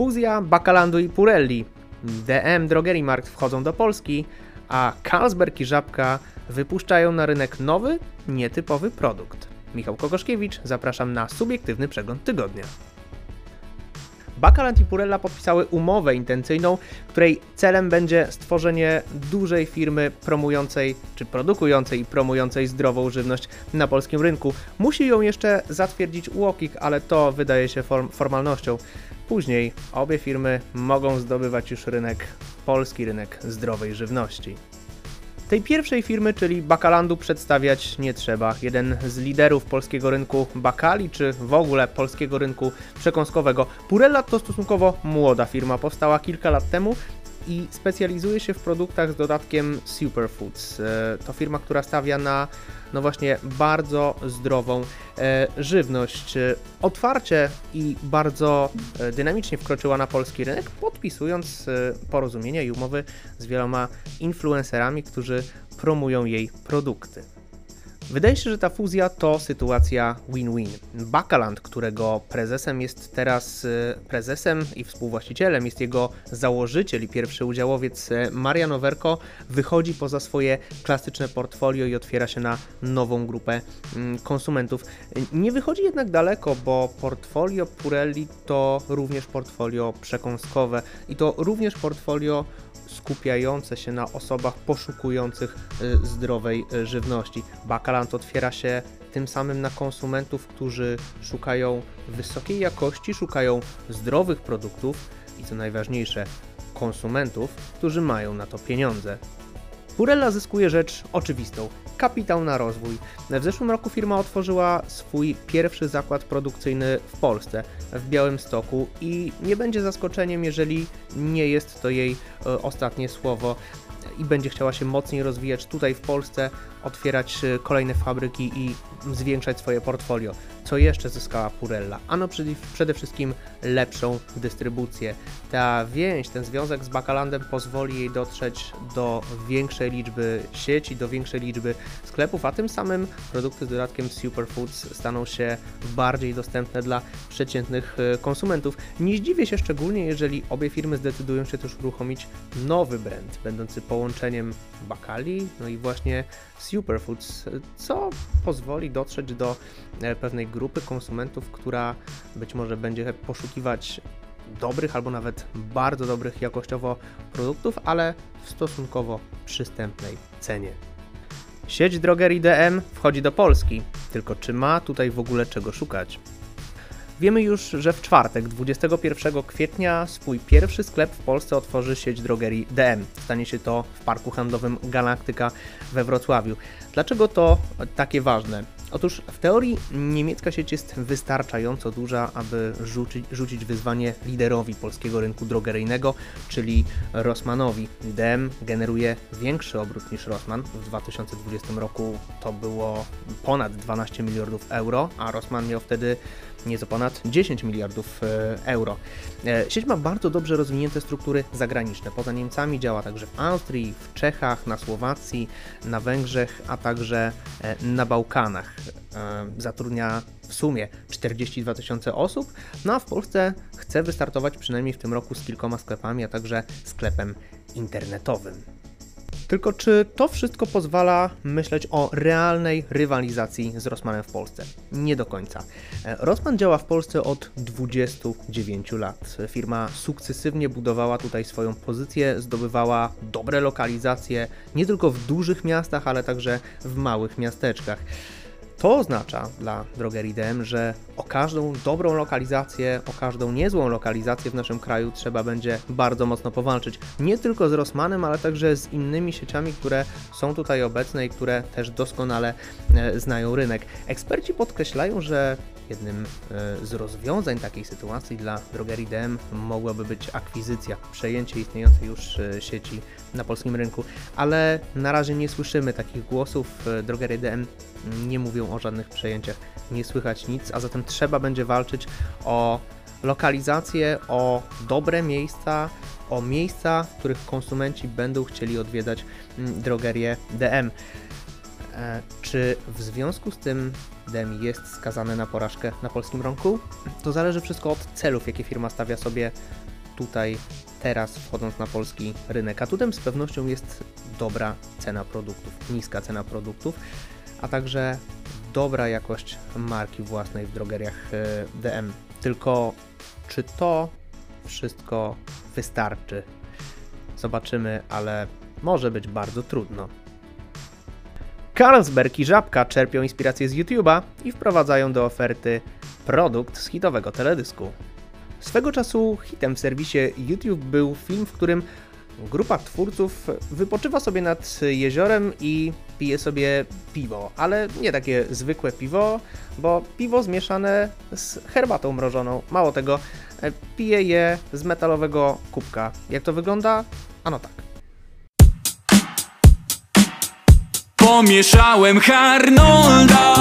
Fuzja, Bakalandu i Purelli, DM, Drogerii Markt wchodzą do Polski, a Carlsberg i Żabka wypuszczają na rynek nowy, nietypowy produkt. Michał Kokoszkiewicz, zapraszam na subiektywny przegląd tygodnia. Bakaland i Purella podpisały umowę intencyjną, której celem będzie stworzenie dużej firmy promującej, czy produkującej i promującej zdrową żywność na polskim rynku. Musi ją jeszcze zatwierdzić UOKiK, ale to wydaje się form formalnością. Później obie firmy mogą zdobywać już rynek, polski rynek zdrowej żywności. Tej pierwszej firmy, czyli Bakalandu, przedstawiać nie trzeba. Jeden z liderów polskiego rynku bakali, czy w ogóle polskiego rynku przekąskowego. Purella to stosunkowo młoda firma, powstała kilka lat temu i specjalizuje się w produktach z dodatkiem superfoods. E, to firma, która stawia na no właśnie bardzo zdrową e, żywność. E, otwarcie i bardzo dynamicznie wkroczyła na polski rynek, podpisując porozumienia i umowy z wieloma influencerami, którzy promują jej produkty. Wydaje się, że ta fuzja to sytuacja win-win. Bakaland, którego prezesem jest teraz e, prezesem i współwłaścicielem, jest jego założyciel i pierwszy udziałowiec e, Marian Overko, wychodzi poza swoje klasyczne portfolio i otwiera się na nową grupę mm, konsumentów. Nie wychodzi jednak daleko, bo portfolio Purelli to również portfolio przekąskowe i to również portfolio skupiające się na osobach poszukujących y, zdrowej y, żywności. Bakalant otwiera się tym samym na konsumentów, którzy szukają wysokiej jakości, szukają zdrowych produktów i co najważniejsze, konsumentów, którzy mają na to pieniądze. Purella zyskuje rzecz oczywistą kapitał na rozwój. W zeszłym roku firma otworzyła swój pierwszy zakład produkcyjny w Polsce, w Białymstoku i nie będzie zaskoczeniem, jeżeli nie jest to jej e, ostatnie słowo i będzie chciała się mocniej rozwijać tutaj w Polsce, otwierać e, kolejne fabryki i zwiększać swoje portfolio. Co jeszcze zyskała Purella? Ano przede wszystkim lepszą dystrybucję. Ta więź, ten związek z Bakalandem pozwoli jej dotrzeć do większej liczby sieci, do większej liczby sklepów, a tym samym produkty z dodatkiem Superfoods staną się bardziej dostępne dla przeciętnych e, konsumentów. Nie zdziwię się szczególnie, jeżeli obie firmy zdecydują się też uruchomić nowy brand, będący połączeniem bakali, no i właśnie Superfoods, co pozwoli dotrzeć do e, pewnej grupy konsumentów, która być może będzie poszukiwać dobrych albo nawet bardzo dobrych jakościowo produktów, ale w stosunkowo przystępnej cenie. Sieć drogerii DM wchodzi do Polski, tylko czy ma tutaj w ogóle czego szukać? Wiemy już, że w czwartek, 21 kwietnia, swój pierwszy sklep w Polsce otworzy sieć drogerii DM. Stanie się to w parku handlowym Galaktyka we Wrocławiu. Dlaczego to takie ważne? Otóż w teorii niemiecka sieć jest wystarczająco duża, aby rzucić, rzucić wyzwanie liderowi polskiego rynku drogeryjnego, czyli Rossmanowi. DM generuje większy obrót niż Rossmann. W 2020 roku to było ponad 12 miliardów euro, a Rossmann miał wtedy nieco ponad 10 miliardów e, euro. E, sieć ma bardzo dobrze rozwinięte struktury zagraniczne. Poza Niemcami działa także w Austrii, w Czechach, na Słowacji, na Węgrzech, a także e, na Bałkanach. Zatrudnia w sumie 42 tysiące osób, no a w Polsce chce wystartować przynajmniej w tym roku z kilkoma sklepami, a także sklepem internetowym. Tylko czy to wszystko pozwala myśleć o realnej rywalizacji z Rossmanem w Polsce? Nie do końca. E, Rossmann działa w Polsce od 29 lat. Firma sukcesywnie budowała tutaj swoją pozycję, zdobywała dobre lokalizacje nie tylko w dużych miastach, ale także w małych miasteczkach. To oznacza dla drogerii DM, że o każdą dobrą lokalizację, o każdą niezłą lokalizację w naszym kraju trzeba będzie bardzo mocno powalczyć. Nie tylko z Rossmanem, ale także z innymi sieciami, które są tutaj obecne i które też doskonale e, znają rynek. Eksperci podkreślają, że jednym e, z rozwiązań takiej sytuacji dla drogerii DM mogłaby być akwizycja, przejęcie istniejącej już e, sieci na polskim rynku, ale na razie nie słyszymy takich głosów. Drogerie DM nie mówią o żadnych przejęciach, nie słychać nic, a zatem trzeba będzie walczyć o lokalizację, o dobre miejsca, o miejsca, których konsumenci będą chcieli odwiedzać mm, drogerię DM. E, czy w związku z tym DM jest skazane na porażkę na polskim rynku? To zależy wszystko od celów, jakie firma stawia sobie tutaj teraz wchodząc na polski rynek. Atutem z pewnością jest dobra cena produktów, niska cena produktów, a także dobra jakość marki własnej w drogeriach e, DM. Tylko czy to wszystko wystarczy? Zobaczymy, ale może być bardzo trudno. Carlsberg i Żabka czerpią inspirację z YouTube'a i wprowadzają do oferty produkt z hitowego teledysku. Swego czasu hitem w serwisie YouTube był film, w którym grupa twórców wypoczywa sobie nad jeziorem i pije sobie piwo, ale nie takie zwykłe piwo, bo piwo zmieszane z herbatą mrożoną. Mało tego, pije je z metalowego kubka. Jak to wygląda? Ano tak. Pomieszałem Harnolda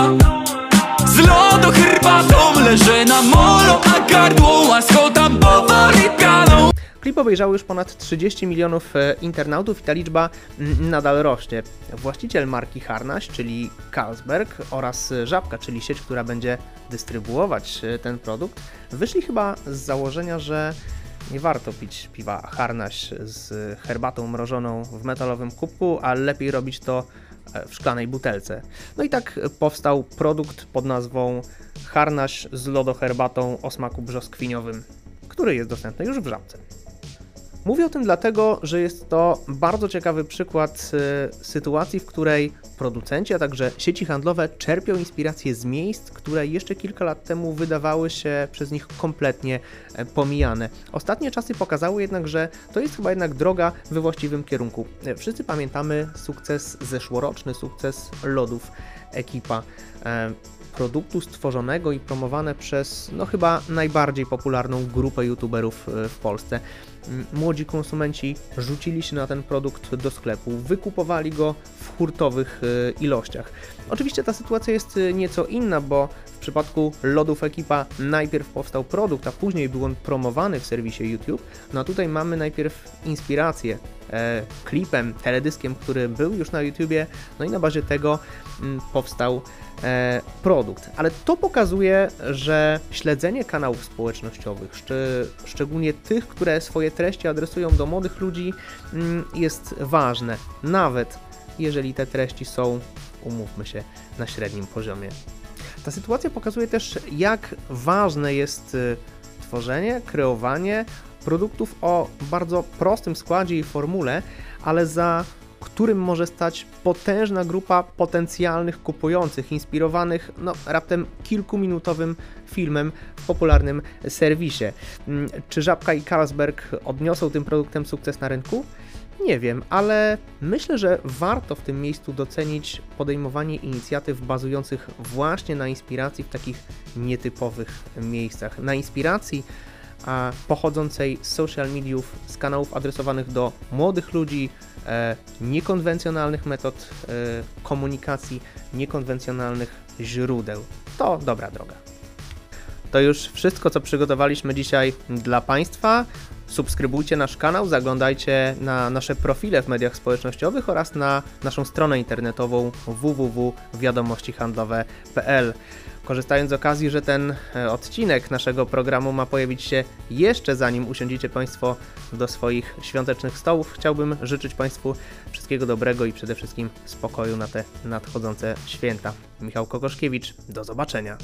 Z lodu herbatą Leżę na molo, a gardło łaskota powoli pianą Klip obejrzało już ponad 30 milionów e, internautów i ta liczba mm, nadal rośnie. Właściciel marki Harnaś, czyli Carlsberg oraz Żabka, czyli sieć, która będzie dystrybuować e, ten produkt, wyszli chyba z założenia, że nie warto pić piwa Harnaś z herbatą mrożoną w metalowym kubku, a lepiej robić to w szklanej butelce. No i tak powstał produkt pod nazwą Harnaś z lodoherbatą o smaku brzoskwiniowym, który jest dostępny już w Żabce. Mówię o tym dlatego, że jest to bardzo ciekawy przykład y, sytuacji, w której producenci, a także sieci handlowe czerpią inspirację z miejsc, które jeszcze kilka lat temu wydawały się przez nich kompletnie e, pomijane. Ostatnie czasy pokazały jednak, że to jest chyba jednak droga we właściwym kierunku. E, Wszyscy pamiętamy sukces zeszłoroczny, sukces lodów ekipa. Produktu stworzonego i promowane przez no chyba najbardziej popularną grupę youtuberów e, w Polsce. Młodzi konsumenci rzucili się na ten produkt do sklepu, wykupowali go w hurtowych e, ilościach. Oczywiście ta sytuacja jest e, nieco inna, bo przypadku lodów ekipa najpierw powstał produkt, a później był on promowany w serwisie YouTube. No a tutaj mamy najpierw inspirację e, klipem, teledyskiem, który był już na YouTubie, no i na bazie tego mm, powstał e, produkt. Ale to pokazuje, że śledzenie kanałów społecznościowych, szczególnie tych, które swoje treści adresują do młodych ludzi, mm, jest ważne. Nawet jeżeli te treści są, umówmy się, na średnim poziomie. Ta sytuacja pokazuje też, jak ważne jest y, tworzenie, kreowanie produktów o bardzo prostym składzie i formule, ale za którym może stać potężna grupa potencjalnych kupujących, inspirowanych no, raptem kilkuminutowym filmem w popularnym serwisie. Mm, Czy Żabka i Carlsberg odniosą tym produktem sukces na rynku? Nie wiem, ale myślę, że warto w tym miejscu docenić podejmowanie inicjatyw bazujących właśnie na inspiracji w takich nietypowych miejscach. Na inspiracji a pochodzącej z social mediów, z kanałów adresowanych do młodych ludzi, e, niekonwencjonalnych metod e, komunikacji, niekonwencjonalnych źródeł. To dobra droga. To już wszystko, co przygotowaliśmy dzisiaj dla Państwa. Subskrybujcie nasz kanał, zaglądajcie na nasze profile w mediach społecznościowych oraz na naszą stronę internetową www.wiadomościhandlowe.pl. Korzystając z okazji, że ten e, odcinek naszego programu ma pojawić się jeszcze zanim usiądziecie Państwo do swoich świątecznych stołów, chciałbym życzyć Państwu wszystkiego dobrego i przede wszystkim spokoju na te nadchodzące święta. Michał Kokoszkiewicz, do zobaczenia.